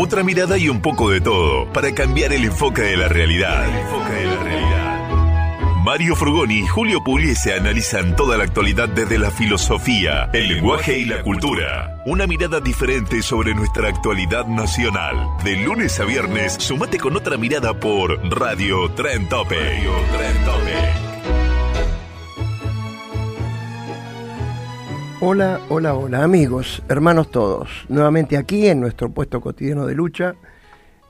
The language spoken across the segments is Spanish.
Otra mirada y un poco de todo para cambiar el enfoque de la realidad. Mario Frugoni y Julio Pugliese analizan toda la actualidad desde la filosofía, el lenguaje y la cultura. Una mirada diferente sobre nuestra actualidad nacional. De lunes a viernes, sumate con otra mirada por Radio Tren Tope. Radio Tren Tope. Hola, hola, hola amigos, hermanos todos. Nuevamente aquí en nuestro puesto cotidiano de lucha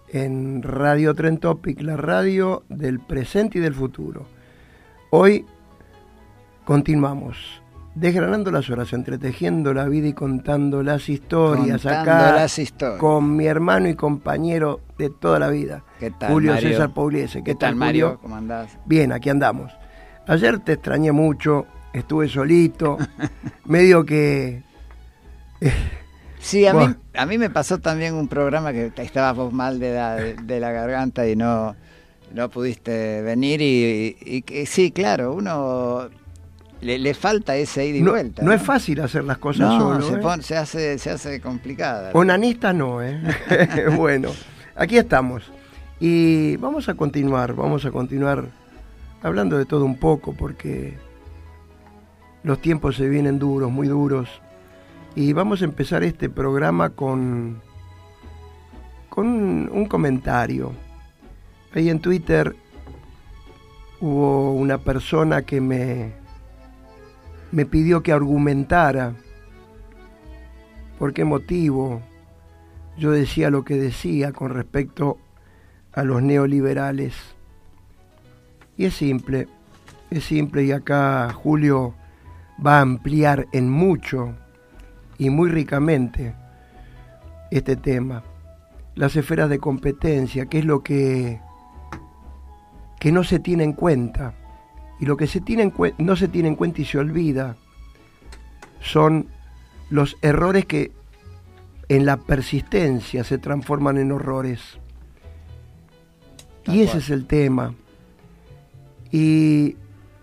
en Radio Tren Topic, la radio del presente y del futuro. Hoy continuamos desgranando las horas, entretejiendo la vida y contando las historias Contando acá las historias. con mi hermano y compañero de toda la vida, ¿Qué tal, Julio Mario? César Pauliese. ¿Qué tal, Mario? Julio? ¿Cómo andás? Bien, aquí andamos. Ayer te extrañé mucho, estuve solito, medio que... Sí, a mí, a mí me pasó también un programa que estabas vos mal de la, de la garganta y no, no pudiste venir y, y que sí, claro, uno le, le falta ese ida y no, vuelta. no es fácil hacer las cosas No, solo. se, ¿eh? pon- se hace, se hace complicada. Onanista no, ¿eh? bueno, aquí estamos. Y vamos a continuar, vamos a continuar hablando de todo un poco porque los tiempos se vienen duros, muy duros. Y vamos a empezar este programa con, con un, comentario. Ahí en Twitter hubo una persona que me, me pidió que argumentara por qué motivo yo decía lo que decía con respecto a los neoliberales. Y es simple, es simple y acá Julio va a ampliar en mucho y muy ricamente este tema. Las esferas de competencia, que es lo que, que no se tiene en cuenta. Y lo que se tiene en no se tiene en cuenta y se olvida son los errores que en la persistencia se transforman en horrores. Tal y ese cual. es el tema. Y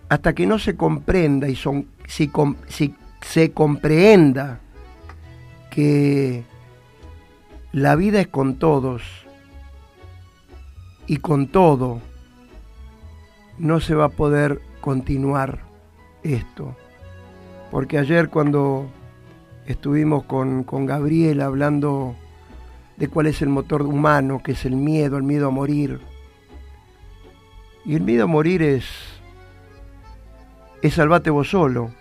hasta que no se comprenda y son, si, si se comprehenda que la vida es con todos y con todo, no se va a poder continuar esto. Porque ayer cuando estuvimos con, con Gabriel hablando de cuál es el motor humano, que es el miedo, el miedo a morir. Y el miedo a morir es, es salvate vos solo.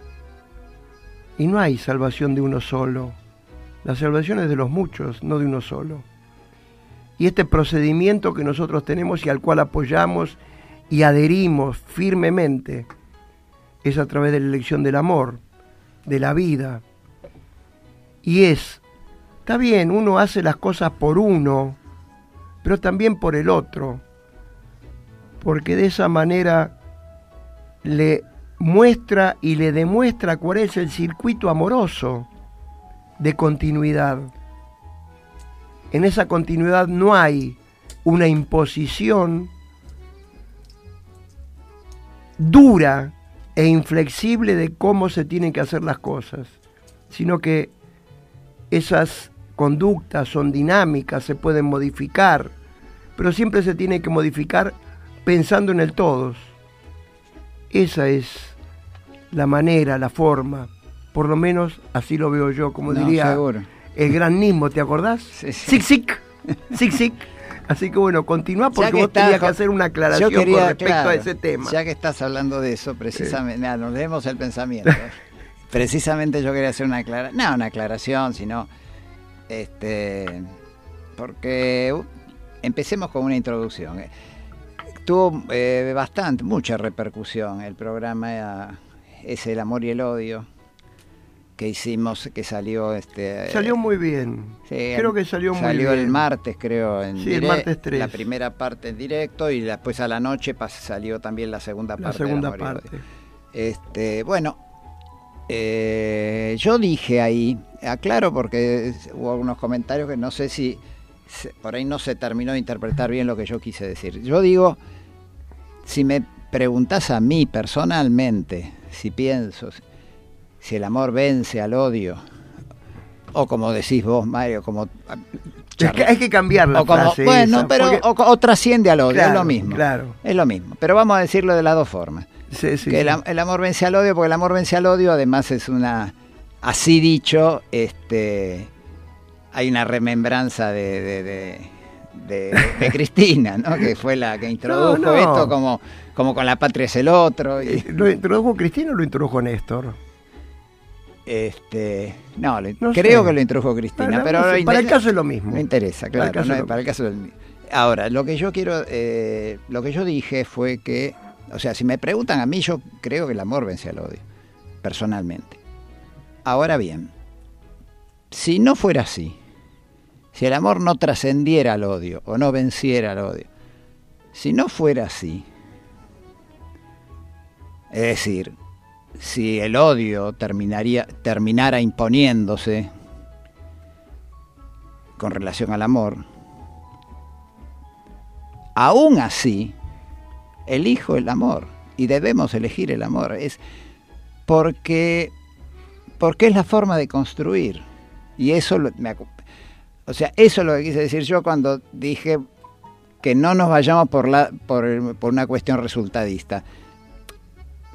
Y no hay salvación de uno solo. La salvación es de los muchos, no de uno solo. Y este procedimiento que nosotros tenemos y al cual apoyamos y adherimos firmemente es a través de la elección del amor, de la vida. Y es, está bien, uno hace las cosas por uno, pero también por el otro, porque de esa manera le muestra y le demuestra cuál es el circuito amoroso de continuidad. En esa continuidad no hay una imposición dura e inflexible de cómo se tienen que hacer las cosas, sino que esas conductas son dinámicas, se pueden modificar, pero siempre se tiene que modificar pensando en el todos. Esa es la manera, la forma, por lo menos así lo veo yo, como No, diría seguro. el gran Nismo, ¿te acordás? Sí, sí. Sic, sic, sic, sic. Así que bueno, continúa porque que vos estás, tenías que hacer una aclaración quería, con respecto claro, a ese tema. Ya que estás hablando de eso, precisamente, nada, nos leemos el pensamiento. precisamente yo quería hacer una aclaración, no una aclaración, sino, este, porque uh, empecemos con una introducción. Tuvo eh, bastante, mucha repercusión el programa Es el amor y el odio que hicimos, que salió este Salió muy bien. Sí, Creo que salió muy Salió bien. el martes, creo, en Sí, el martes 3. La primera parte en directo y después a la noche salió también la segunda La parte. del segunda el parte. Este, bueno, eh, yo dije ahí, aclaro porque hubo algunos comentarios que no sé si por ahí no se terminó de interpretar bien lo que yo quise decir. Yo digo, si me preguntas a mí personalmente, si pienso, si el amor vence al odio, o como decís vos, Mario, como... Es que hay que cambiar la o como- frase bueno, esa, pero porque- o, o trasciende al odio, es lo mismo. claro. Es lo mismo. Pero vamos a decirlo de las dos formas. Sí, sí, que el, amor vence al odio, porque el amor vence al odio, además es una, así dicho, este, hay una remembranza de, de, de- de- de Cristina, ¿no? que fue la que introdujo No, no. esto como, como con la patria es el otro. y- Eh, ¿Lo introdujo Cristina o lo introdujo Néstor? este, no, lo- No creo sé. que lo introdujo Cristina, Para- pero para el caso es lo mismo. No interesa, Para el claro. caso para el caso del- Ahora, lo que yo quiero, eh, lo que yo dije fue que, o sea, si me preguntan a mí, yo creo que el amor vence al odio, personalmente. Ahora bien, si no fuera así, si el amor no trascendiera al odio o no venciera al odio, si no fuera así, es decir, si el odio terminaría, terminara imponiéndose con relación al amor, aún así, elijo el amor y debemos elegir el amor. Es porque, porque es la forma de construir. Y eso, me o sea, eso es lo que quise decir yo cuando dije que no nos vayamos por, la, por, una cuestión resultadista.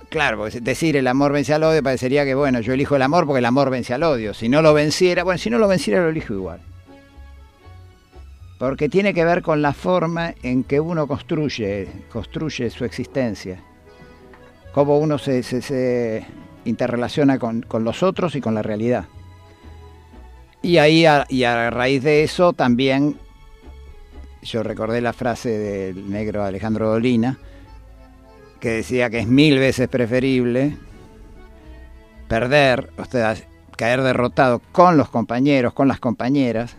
Claro, decir el amor vence al odio parecería que, bueno, yo elijo el amor porque el amor vence al odio. Si no lo venciera, bueno, si no lo venciera lo elijo igual. Porque tiene que ver con la forma en que uno construye, construye su existencia. Cómo uno se, se- interrelaciona con los otros y con la realidad. Y ahí, a, y a raíz de eso, también yo recordé la frase del negro Alejandro Dolina, que decía que es mil veces preferible perder, o sea, caer derrotado con los compañeros, con las compañeras,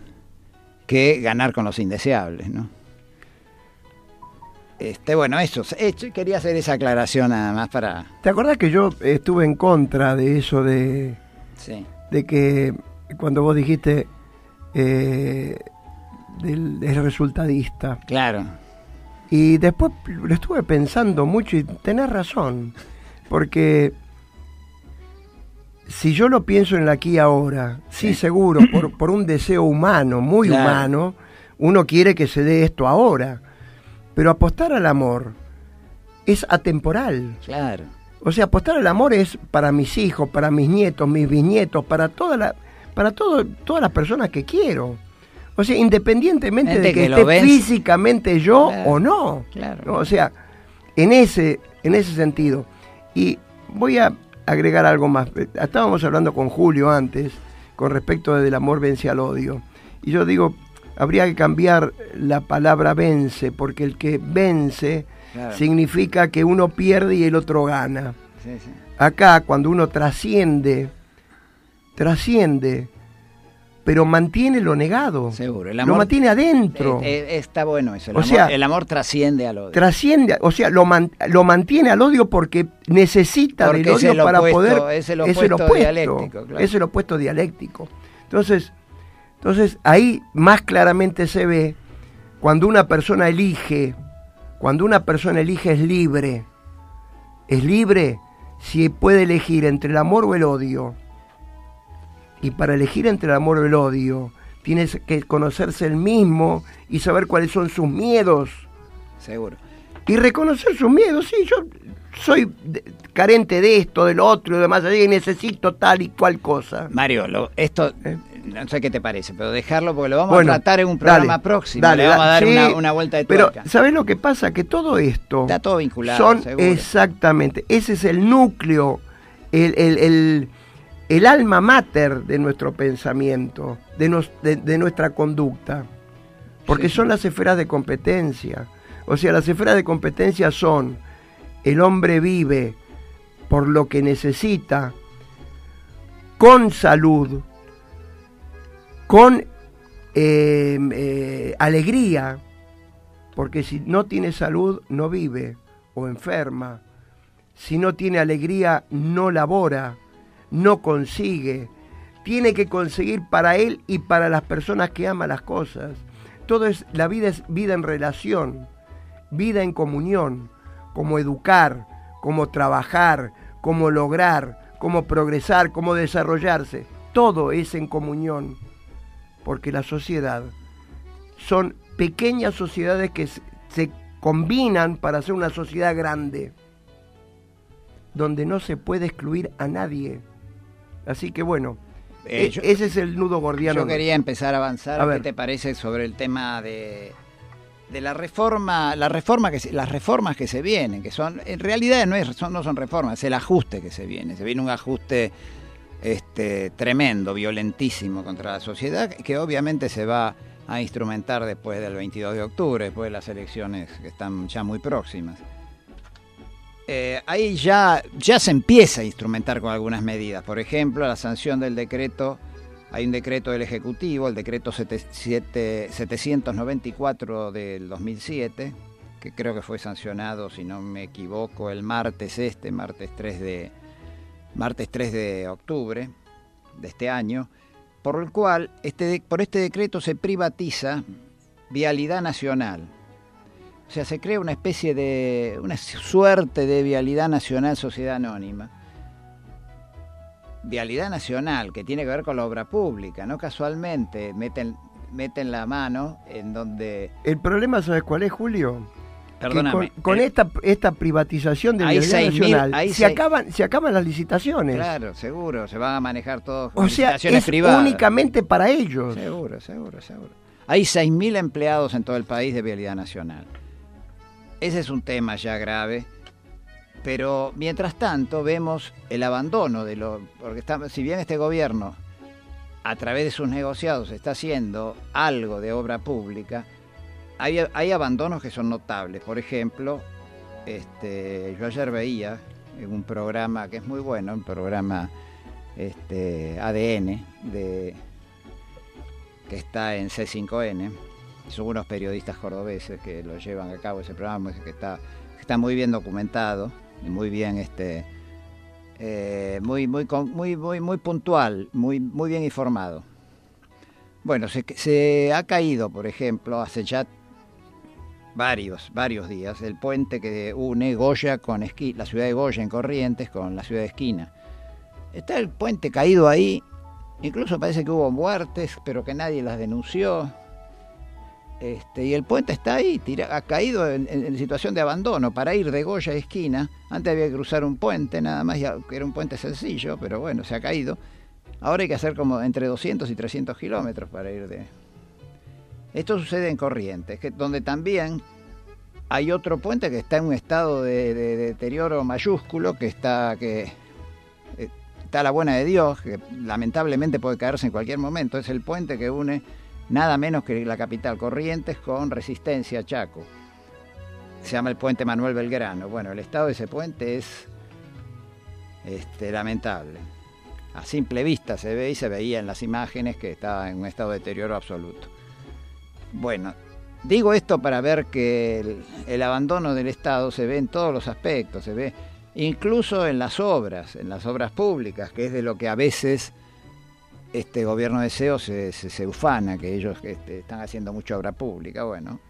que ganar con los indeseables, ¿no? Este, bueno, eso, yo quería hacer esa aclaración nada más para... ¿Te acordás que yo estuve en contra de eso de, Sí, de que cuando vos dijiste eh, del, del resultadista? claro, Y después lo estuve pensando mucho y tenés razón, porque si yo lo pienso en el aquí y ahora, sí, seguro, por, por un deseo humano, muy Claro. humano, uno quiere que se dé esto ahora, pero apostar al amor es atemporal. claro. O sea, apostar al amor es para mis hijos, para mis nietos, mis bisnietos, para toda la, para todo, todas las personas que quiero. O sea, independientemente Gente de que, esté físicamente yo Claro, o no. claro. O sea, en ese, en ese sentido. Y voy a agregar algo más. Estábamos hablando con Julio antes con respecto del amor vence al odio. Y yo digo, habría que cambiar la palabra vence, porque el que vence Claro. significa que uno pierde y el otro gana. Sí, sí. Acá, cuando uno trasciende, trasciende, pero mantiene lo negado. Seguro, el lo amor- mantiene adentro. Eh, eh, está bueno eso, el, O amor, sea, el amor trasciende al odio. trasciende, o sea, lo, man- lo mantiene al odio porque necesita Porque del es odio para opuesto- poder. es el opuesto dialéctico, claro. Es el opuesto dialéctico. Entonces, entonces, ahí más claramente se ve cuando una persona elige, cuando una persona elige es libre. Es libre si puede elegir entre el amor o el odio. Y para elegir entre el amor o el odio, tienes que conocerse el mismo y saber cuáles son sus miedos. Seguro. Y reconocer sus miedos, sí, yo soy carente de esto, de lo otro y demás, y necesito tal y cual cosa. Mario, lo- esto Eh. no sé qué te parece, pero dejarlo porque lo vamos a tratar en un programa próximo. Dale, Le vamos a dar sí, una, una vuelta de tuerca. Pero, ¿sabes lo que pasa? Que todo esto. Está todo vinculado. Son seguro. exactamente. Ese es el núcleo, el, el, el, el alma mater de nuestro pensamiento, de, nos- de- de nuestra conducta. Porque Sí. son las esferas de competencia. O sea, las esferas de competencia son el hombre vive por lo que necesita, con salud, con eh, eh, alegría, porque si no tiene salud no vive o enferma, si no tiene alegría no labora, no consigue, tiene que conseguir para él y para las personas que ama las cosas. Todo es la vida es vida en relación, vida en comunión, como educar, como trabajar, como lograr, como progresar, como desarrollarse. Todo es en comunión, porque la sociedad son pequeñas sociedades que se- combinan para hacer una sociedad grande, donde no se puede excluir a nadie. Así que bueno, Eh, e- yo- ese es el nudo gordiano. Yo quería empezar a avanzar. A ¿Qué te parece sobre el tema de, de la reforma, la reforma que se- las reformas que se vienen, que son, en realidad no, es, son, no son reformas, es el ajuste que se viene. Se viene un ajuste este, tremendo, violentísimo contra la sociedad, que obviamente se va a instrumentar después del 22 de octubre, después de las elecciones que están ya muy próximas. Eh, ahí ya, ya se empieza a instrumentar con algunas medidas. Por ejemplo, la sanción del decreto, hay un decreto del Ejecutivo, el decreto 77 794 del 2007, que creo que fue sancionado, si no me equivoco, el martes este, martes 3 de, martes 3 de octubre de este año, por el cual este, por este decreto se privatiza vialidad nacional. O sea, se crea una especie de, una suerte de vialidad nacional sociedad anónima. Vialidad nacional, que tiene que ver con la obra pública, no casualmente meten, meten la mano en donde... El problema, ¿sabes cuál es, Julio? Perdóname. con, con eh, esta, esta privatización de vialidad 6.000 nacional se, seis- acaban, se acaban las licitaciones. Claro, seguro, se van a manejar todos con O sea, licitaciones es privadas. únicamente para ellos. Seguro, seguro, seguro. Hay 6.000 empleados en todo el país de vialidad nacional. Ese es un tema ya grave, pero mientras tanto vemos el abandono de lo... Porque si bien este gobierno, a través de sus negociados, está haciendo algo de obra pública, hay, hay abandonos que son notables. Por ejemplo, este, yo ayer veía en un programa que es muy bueno, un programa este, ADN que está en C5N. Son unos periodistas cordobeses que lo llevan a cabo ese programa, que está, está muy bien documentado, muy bien este eh, muy, muy, muy, muy, muy puntual, muy, muy bien informado. Bueno, se, se ha caído, por ejemplo, hace ya varios, varios días, el puente que une Goya con Esqui- la ciudad de Goya en Corrientes con la ciudad de Esquina. Está el puente caído ahí, incluso parece que hubo muertes, pero que nadie las denunció. Este, y el puente está ahí, tira- ha caído en, situación de abandono. Para ir de Goya a Esquina, antes había que cruzar un puente nada más, que era un puente sencillo, pero bueno, se ha caído. Ahora hay que hacer como entre 200 y 300 kilómetros para ir de... Esto sucede en Corrientes, que, donde también hay otro puente que está en un estado de, de- de deterioro mayúsculo, que está, que eh, está a la buena de Dios, que lamentablemente puede caerse en cualquier momento. Es el puente que une nada menos que la capital Corrientes con Resistencia Chaco. Se llama el puente Manuel Belgrano. Bueno, el estado de ese puente es este, lamentable. A simple vista se ve y se veía en las imágenes que estaba en un estado de deterioro absoluto. Bueno, digo esto para ver que el, el abandono del Estado se ve en todos los aspectos, se ve incluso en las obras, en las obras públicas, que es de lo que a veces este gobierno de SEO se, se, se ufana, que ellos este, están haciendo mucha obra pública. Bueno,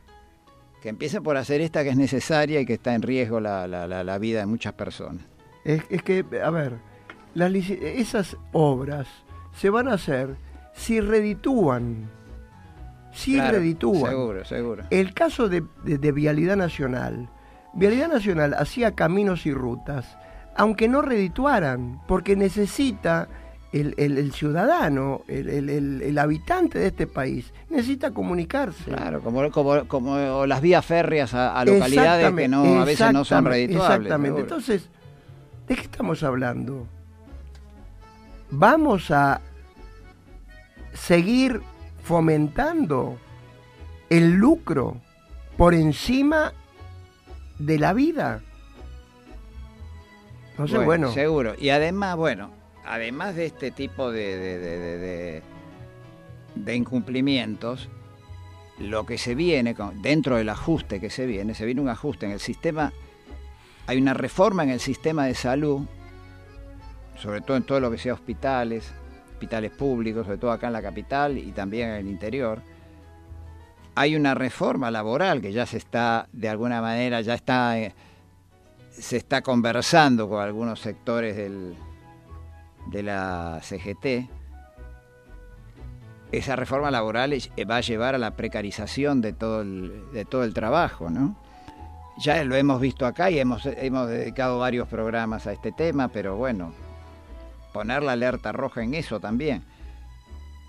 que empiecen por hacer esta que es necesaria y que está en riesgo la, la, la, la vida de muchas personas. Es, es que, a ver, las esas obras se van a hacer si reditúan. Si Claro, reditúan. Seguro, seguro. El caso de, de- de Vialidad Nacional. Vialidad Nacional hacía caminos y rutas, aunque no redituaran, porque necesita el, ciudadano, el, habitante de este país, necesita comunicarse. Claro, como, como, las vías férreas a, localidades que no, a veces no son redituables. Exactamente. Entonces, ¿de qué estamos hablando? Vamos a seguir fomentando el lucro por encima de la vida. Sé, bueno. Seguro. Y además, bueno, además de este tipo de, incumplimientos, lo que se viene, dentro del ajuste que se viene, se viene un ajuste en el sistema, hay una reforma en el sistema de salud, sobre todo en todo lo que sea hospitales, hospitales públicos, sobre todo acá en la capital y también en el interior. Hay una reforma laboral que ya se está, de alguna manera, ya está, eh, se está conversando con algunos sectores del, de la CGT, esa reforma laboral va a llevar a la precarización de todo el, de todo el trabajo, ¿no? Ya lo hemos visto acá y hemos, hemos dedicado varios programas a este tema, pero bueno, poner la alerta roja en eso también.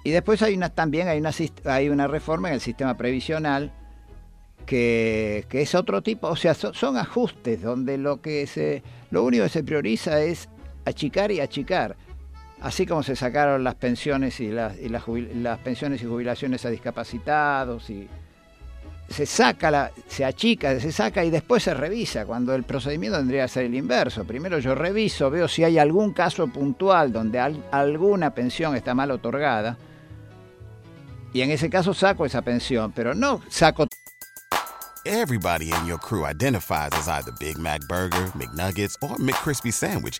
Y después hay una, también hay una, hay una reforma en el sistema previsional que, que es otro tipo, o sea, son, ajustes donde lo que se, lo único que se prioriza es achicar y achicar. Así como se sacaron las pensiones y las, pensiones y jubilaciones a discapacitados y se saca la, se achica, se saca y después se revisa, cuando el procedimiento tendría que ser el inverso. Primero yo reviso, veo si hay algún caso puntual donde alguna pensión está mal otorgada y en ese caso saco esa pensión, pero no saco Everybody in your crew identifies as either Big Mac burger, McNuggets or McCrispy sandwich.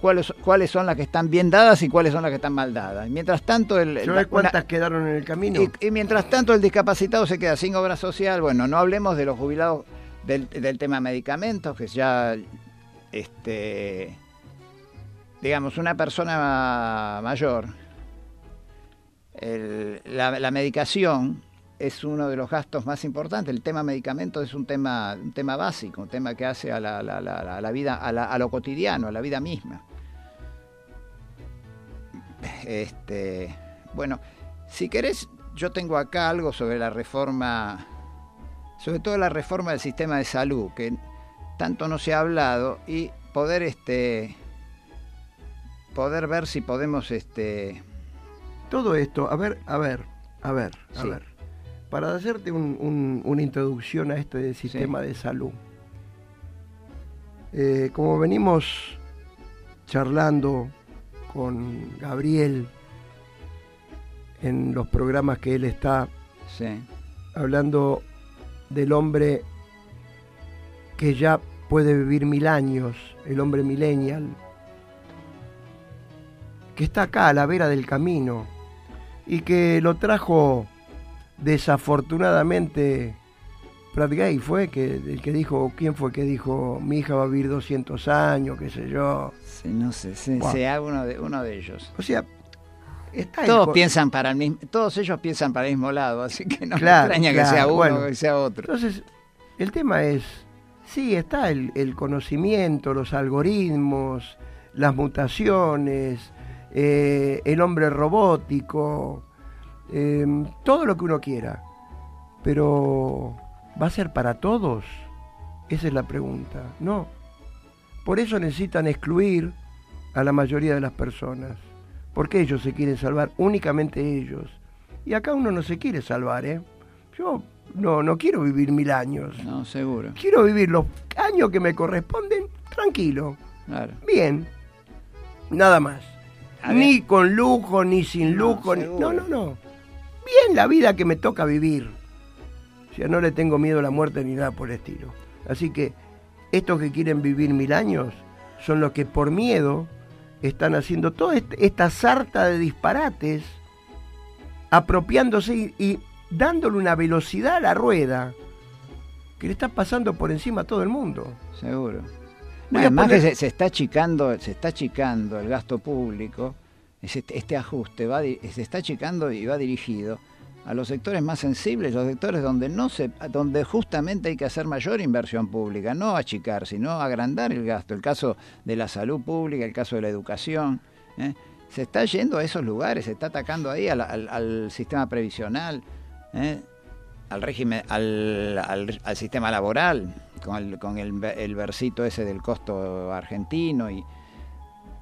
cuáles, cuáles son las que están bien dadas y cuáles son las que están mal dadas. Mientras tanto, el, cuántas quedaron en el camino. Y, mientras tanto, el discapacitado se queda sin obra social. Bueno, no hablemos de los jubilados del, del tema medicamentos, que ya, este, digamos, una persona mayor, la, la, medicación es uno de los gastos más importantes. El tema medicamentos es un tema, un tema básico, un tema que hace a la, la, la vida, a, a, lo cotidiano, a la vida misma. Este, bueno, si querés, yo tengo acá algo sobre la reforma, sobre todo la reforma del sistema de salud, que tanto no se ha hablado, y poder este poder ver si podemos este todo esto, a ver, a ver, a ver, a ver. Para hacerte una introducción a este sistema de salud. Eh, como venimos charlando con Gabriel en los programas que él está hablando del hombre que ya puede vivir mil años, el hombre millennial, que está acá a la vera del camino y que lo trajo desafortunadamente Pratt Gay fue que, el que dijo, ¿quién fue que dijo, mi hija va a vivir 200 años, qué sé yo? Sí, no sé, sea uno de, uno de ellos. O sea, está todos piensan para el mismo, todos ellos piensan para el mismo lado, así que no me extraña que sea uno o que sea otro. Entonces, el tema es, sí, está el, conocimiento, los algoritmos, las mutaciones, eh, el hombre robótico, eh, todo lo que uno quiera, pero ¿Va a ser para todos? Esa es la pregunta. No. Por eso necesitan excluir a la mayoría de las personas. Porque ellos se quieren salvar, únicamente ellos. Y acá uno no se quiere salvar, ¿eh? Yo no, no quiero vivir mil años. No, seguro. Quiero vivir los años que me corresponden tranquilo. Claro. Bien. Nada más. Ni con lujo, ni sin lujo. no, no, no. Bien la vida que me toca vivir sea, no le tengo miedo a la muerte ni nada por el estilo. Así que estos que quieren vivir mil años son los que por miedo están haciendo toda esta sarta de disparates, apropiándose y, dándole una velocidad a la rueda que le está pasando por encima a todo el mundo. Seguro. Además poner- que se, se está achicando, se está achicando el gasto público, este, ajuste va, se está achicando y va dirigido a los sectores más sensibles, los sectores donde no se, donde justamente hay que hacer mayor inversión pública, no achicar, sino agrandar el gasto. El caso de la salud pública, el caso de la educación, ¿eh? se está yendo a esos lugares, se está atacando ahí al, sistema previsional. ¿eh? al régimen, al, sistema laboral, con, el, con el versito ese del costo argentino. y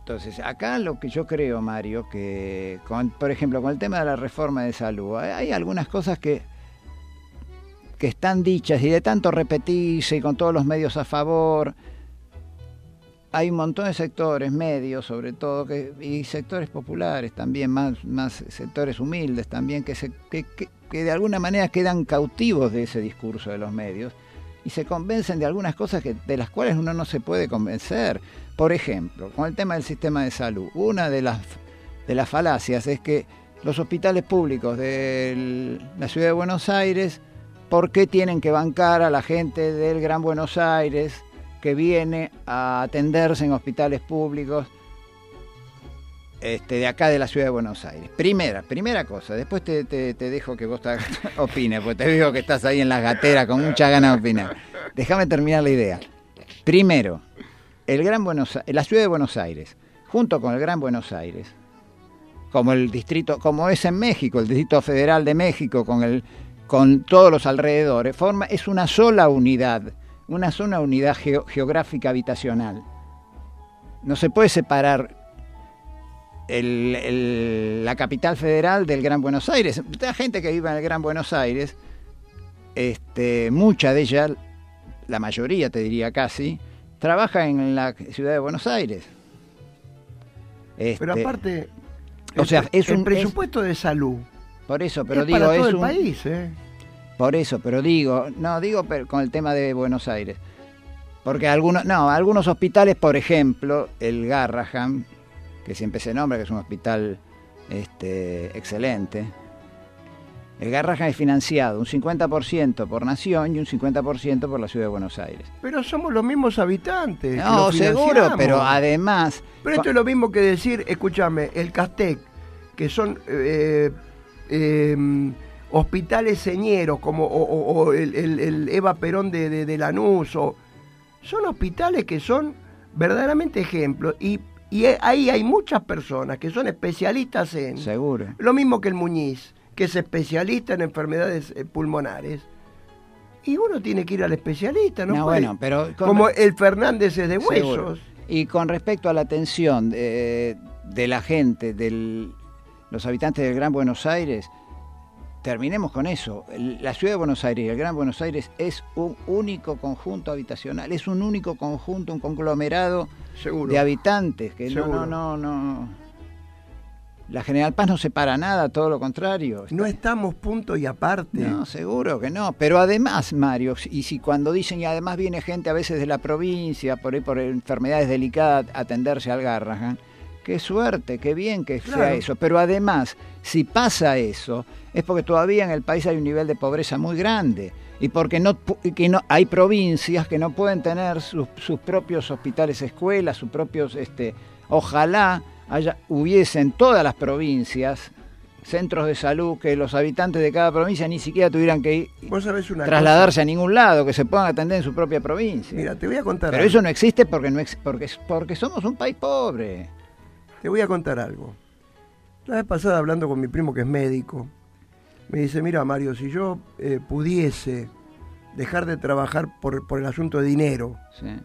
Entonces, acá lo que yo creo, Mario, que, por ejemplo, con el tema de la reforma de salud, hay, algunas cosas que, que están dichas y de tanto repetirse y con todos los medios a favor, hay un montón de sectores, medios sobre todo, y sectores populares también, más, más sectores humildes también, que, se, que, que- que de alguna manera quedan cautivos de ese discurso de los medios y se convencen de algunas cosas que, de las cuales uno no se puede convencer. Por ejemplo, con el tema del sistema de salud, una de las, de las falacias es que los hospitales públicos de la ciudad de Buenos Aires, ¿por qué tienen que bancar a la gente del Gran Buenos Aires? que viene a atenderse en hospitales públicos este, de acá de la ciudad de Buenos Aires. Primera, primera cosa, después te, te- dejo que vos te opines, porque te digo que estás ahí en las gateras con mucha ganas de opinar. Déjame terminar la idea. Primero, el Gran Buenos, la ciudad de Buenos Aires, junto con el Gran Buenos Aires, como el distrito, como es en México, el Distrito Federal de México, con el, con todos los alrededores, forma, es una sola unidad, una sola unidad geo- geográfica habitacional. No se puede separar el- el- la capital federal del Gran Buenos Aires. La gente que vive en el Gran Buenos Aires, este, mucha de ella, la mayoría te diría casi, trabaja en la ciudad de Buenos Aires. Pero Este, aparte, o el sea, es el un- presupuesto de salud por eso, pero es digo, para todo es el un, país, ¿eh? Por eso, pero digo, no, digo pero con el tema de Buenos Aires. Porque algunos, no, algunos hospitales, por ejemplo, el Garraham, que siempre se nombra, que es un hospital este, excelente, el Garraham es financiado un 50% por Nación y un 50% por la Ciudad de Buenos Aires. Pero somos los mismos habitantes. No, seguro, pero además... Pero esto es lo mismo que decir, escúchame, el Castec, que son eh, eh, hospitales señeros, como o, o- o el, el- el Eva Perón de, de, de Lanús, o, son hospitales que son verdaderamente ejemplos. Y, y ahí hay muchas personas que son especialistas en... Seguro. Lo mismo que el Muñiz, que es especialista en enfermedades eh, pulmonares. Y uno tiene que ir al especialista, ¿no? Bueno, pero con- Como el Fernández es de Seguro. huesos. Y con respecto a la atención de, de la gente, de los habitantes del Gran Buenos Aires, terminemos con eso. La ciudad de Buenos Aires el Gran Buenos Aires es un único conjunto habitacional, es un único conjunto, un conglomerado Seguro. de habitantes, que no, Seguro. no, no, no. La General Paz no separa nada, todo lo contrario. No estamos punto y aparte. No, seguro que no. Pero además, Mario, y si cuando dicen, y además viene gente a veces de la provincia, por ahí por enfermedades delicadas, a atenderse al Garrahan, qué suerte, qué bien que sea eso. Pero además, si pasa eso, es porque todavía en el país hay un nivel de pobreza muy grande. Y porque no, que no hay provincias que no pueden tener sus, sus propios hospitales, escuelas, sus propios, este, ojalá haya, hubiesen todas las provincias centros de salud que los habitantes de cada provincia ni siquiera tuvieran que trasladarse a ningún lado, que se puedan atender en su propia provincia. Mira, te voy a contar Pero algo. eso no existe porque no ex- porque porque somos un país pobre. Te voy a contar algo. La vez pasada hablando con mi primo que es médico, me dice, mira Mario, si yo eh, pudiese dejar de trabajar por, por el asunto de dinero, Sí.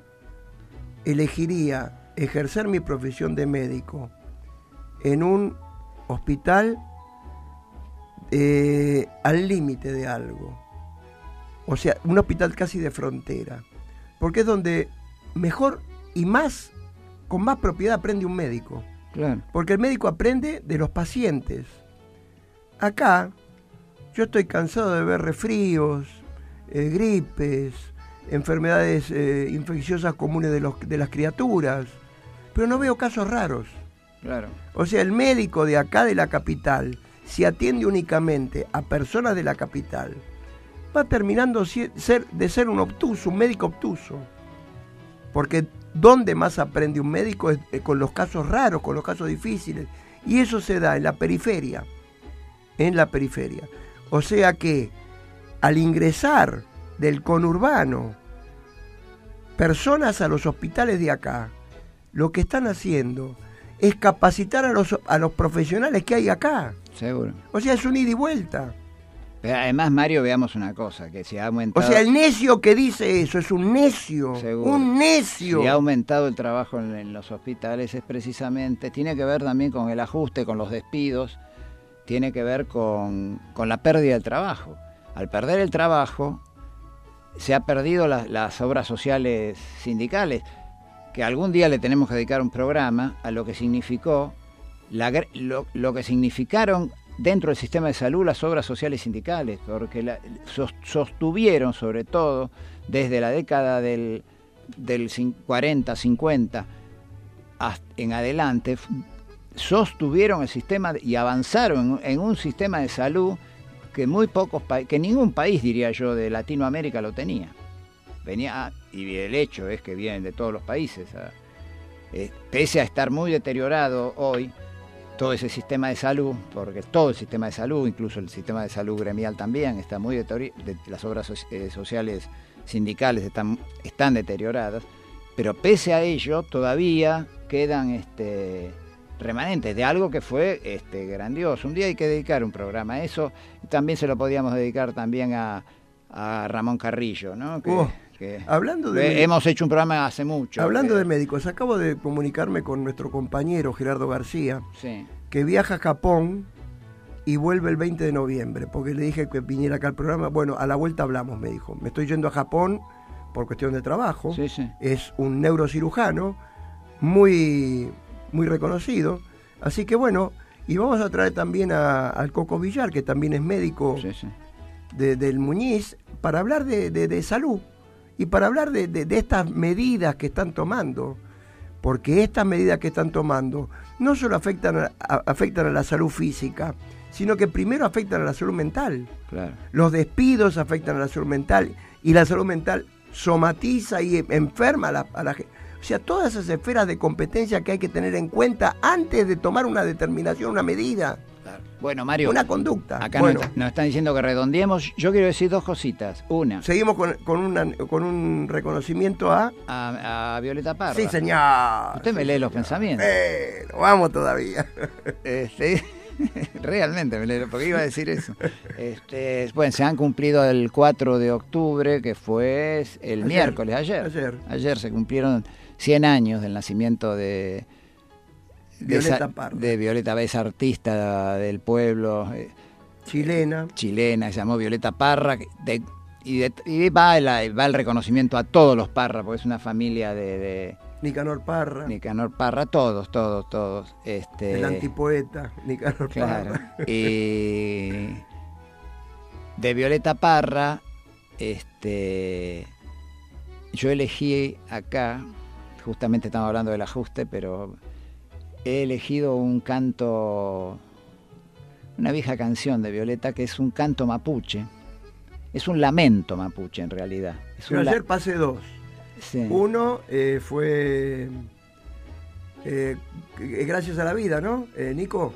elegiría ejercer mi profesión de médico en un hospital eh, al límite de algo. O sea, un hospital casi de frontera. Porque es donde mejor y más, con más propiedad aprende un médico. Claro. Porque el médico aprende de los pacientes. Acá, yo estoy cansado de ver resfríos, eh, gripes, enfermedades eh, infecciosas comunes de, los, de las criaturas, pero no veo casos raros. Claro. O sea, el médico de acá de la capital, si atiende únicamente a personas de la capital, va terminando de ser un obtuso, un médico obtuso. Porque ¿dónde más aprende un médico? Es eh, con los casos raros, con los casos difíciles. Y eso se da en la periferia. En la periferia. O sea que al ingresar del conurbano personas a los hospitales de acá, lo que están haciendo es capacitar a los, a los profesionales que hay acá. Seguro. O sea, es un ida y vuelta. Pero además, Mario, veamos una cosa, que se ha O aumentado... sea, el necio que dice eso es un necio. Seguro. Un necio. Si ha aumentado el trabajo en, en los hospitales es precisamente, tiene que ver también con el ajuste, con los despidos, tiene que ver con, con la pérdida del trabajo. Al perder el trabajo, se ha perdido la- las obras sociales sindicales, que algún día le tenemos que dedicar un programa a lo que significó, la lo, lo que significaron dentro del sistema de salud las obras sociales sindicales, porque la- sos- sostuvieron sobre todo desde la década del, del cin- 40, 50 hasta en adelante, sostuvieron el sistema y avanzaron en, un sistema de salud que muy pocos que ningún país diría yo de Latinoamérica lo tenía. Venía y el hecho es que vienen de todos los países. ah, eh, pese a estar muy deteriorado hoy todo ese sistema de salud, porque todo el sistema de salud, incluso el sistema de salud gremial también, está muy deteriorado, las obras eh, sociales sindicales están, están deterioradas, pero pese a ello todavía quedan este, remanentes de algo que fue este, grandioso. Un día hay que dedicar un programa a eso, también se lo podíamos dedicar también a, a Ramón Carrillo, ¿no? Oh, que- hablando de Eh, médicos- hemos hecho un programa hace mucho. Hablando que- de médicos, acabo de comunicarme con nuestro compañero Gerardo García, Sí. que viaja a Japón y vuelve el 20 de noviembre, porque le dije que viniera acá al programa. Bueno, a la vuelta hablamos, me dijo. Me estoy yendo a Japón por cuestión de trabajo. Sí, sí. Es un neurocirujano muy, muy reconocido. Así que bueno, y vamos a traer también a- al Coco Villar, que también es médico de- del Muñiz, para hablar de, de- de salud y para hablar de, de- de estas medidas que están tomando. Porque estas medidas que están tomando no solo afectan a, a- afectan a la salud física, sino que primero afectan a la salud mental. Claro. Los despidos afectan a la salud mental y la salud mental somatiza y enferma a la, a la gente. O sea, todas esas esferas de competencia que hay que tener en cuenta antes de tomar una determinación, una medida, Bueno, Mario, una conducta. acá bueno, nos, nos están diciendo que redondeemos. Yo quiero decir dos cositas. Una, seguimos con, con, una- con un reconocimiento a... a, a Violeta Parra. Sí, señor. Usted me lee los pensamientos. Bueno, vamos todavía. Este, realmente, me lee, porque iba a decir eso. Este, bueno, se han cumplido el 4 de octubre, que fue el Ayer. miércoles, ayer. Ayer. Ayer se cumplieron 100 años del nacimiento de Violeta esa- Parra. de Violeta, esa artista del pueblo. eh, Chilena. chilena, se llamó Violeta Parra, de- y, de- y va, el, va el reconocimiento a todos los Parra, porque es una familia de, de Nicanor Parra. Nicanor Parra, todos, todos, todos. Este, el antipoeta. Nicanor Claro. Parra. Y de Violeta Parra, este, yo elegí acá, justamente estamos hablando del ajuste, pero he elegido un canto, una vieja canción de Violeta que es un canto mapuche. Es un lamento mapuche en realidad. Es Pero un la- ayer pasé dos. sí. Uno eh, fue eh, eh, Gracias a la vida, ¿no, eh, Nico?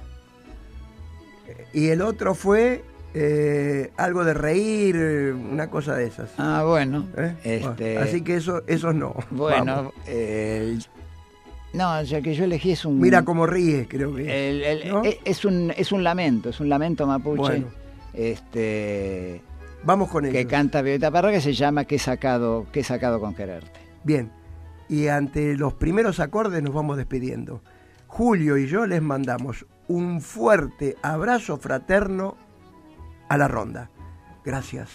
Y el otro fue eh, algo de reír, una cosa de esas. Ah, bueno. ¿eh? Este, Así que eso, esos no. Bueno, el- no, ya que yo elegí es un. Mira cómo ríe, creo que. el- el- ¿no? es, un es un lamento, es un lamento mapuche. Bueno. Este Vamos con que ellos. canta Violeta Parra que se llama ¿Qué he sacado, qué he sacado con quererte? Bien. Y ante los primeros acordes nos vamos despidiendo. Julio y yo les mandamos un fuerte abrazo fraterno a la ronda. Gracias.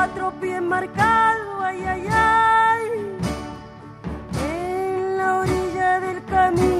cuatro pies marcados, ay, ay, ay, en la orilla del camino.